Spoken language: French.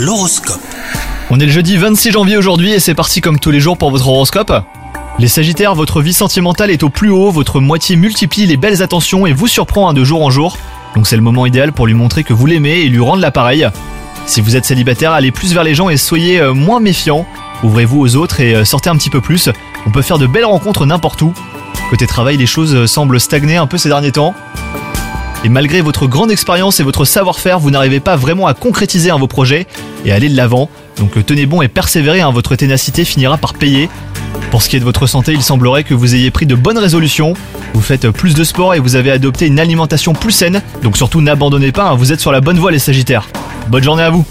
L'horoscope. On est le jeudi 26 janvier aujourd'hui et c'est parti comme tous les jours pour votre horoscope. Les Sagittaires, votre vie sentimentale est au plus haut, votre moitié multiplie les belles attentions et vous surprend hein, de jour en jour. Donc c'est le moment idéal pour lui montrer que vous l'aimez et lui rendre l'appareil. Si vous êtes célibataire, allez plus vers les gens et soyez euh, moins méfiant. Ouvrez-vous aux autres et euh, sortez un petit peu plus. On peut faire de belles rencontres n'importe où. Côté travail, les choses euh, semblent stagner un peu ces derniers temps. Et malgré votre grande expérience et votre savoir-faire, vous n'arrivez pas vraiment à concrétiser vos projets et à aller de l'avant. Donc euh, tenez bon et persévérez, hein, votre ténacité finira par payer. Pour ce qui est de votre santé, il semblerait que vous ayez pris de bonnes résolutions. Vous faites euh, plus de sport et vous avez adopté une alimentation plus saine. Donc surtout n'abandonnez pas, hein, vous êtes sur la bonne voie les Sagittaires. Bonne journée à vous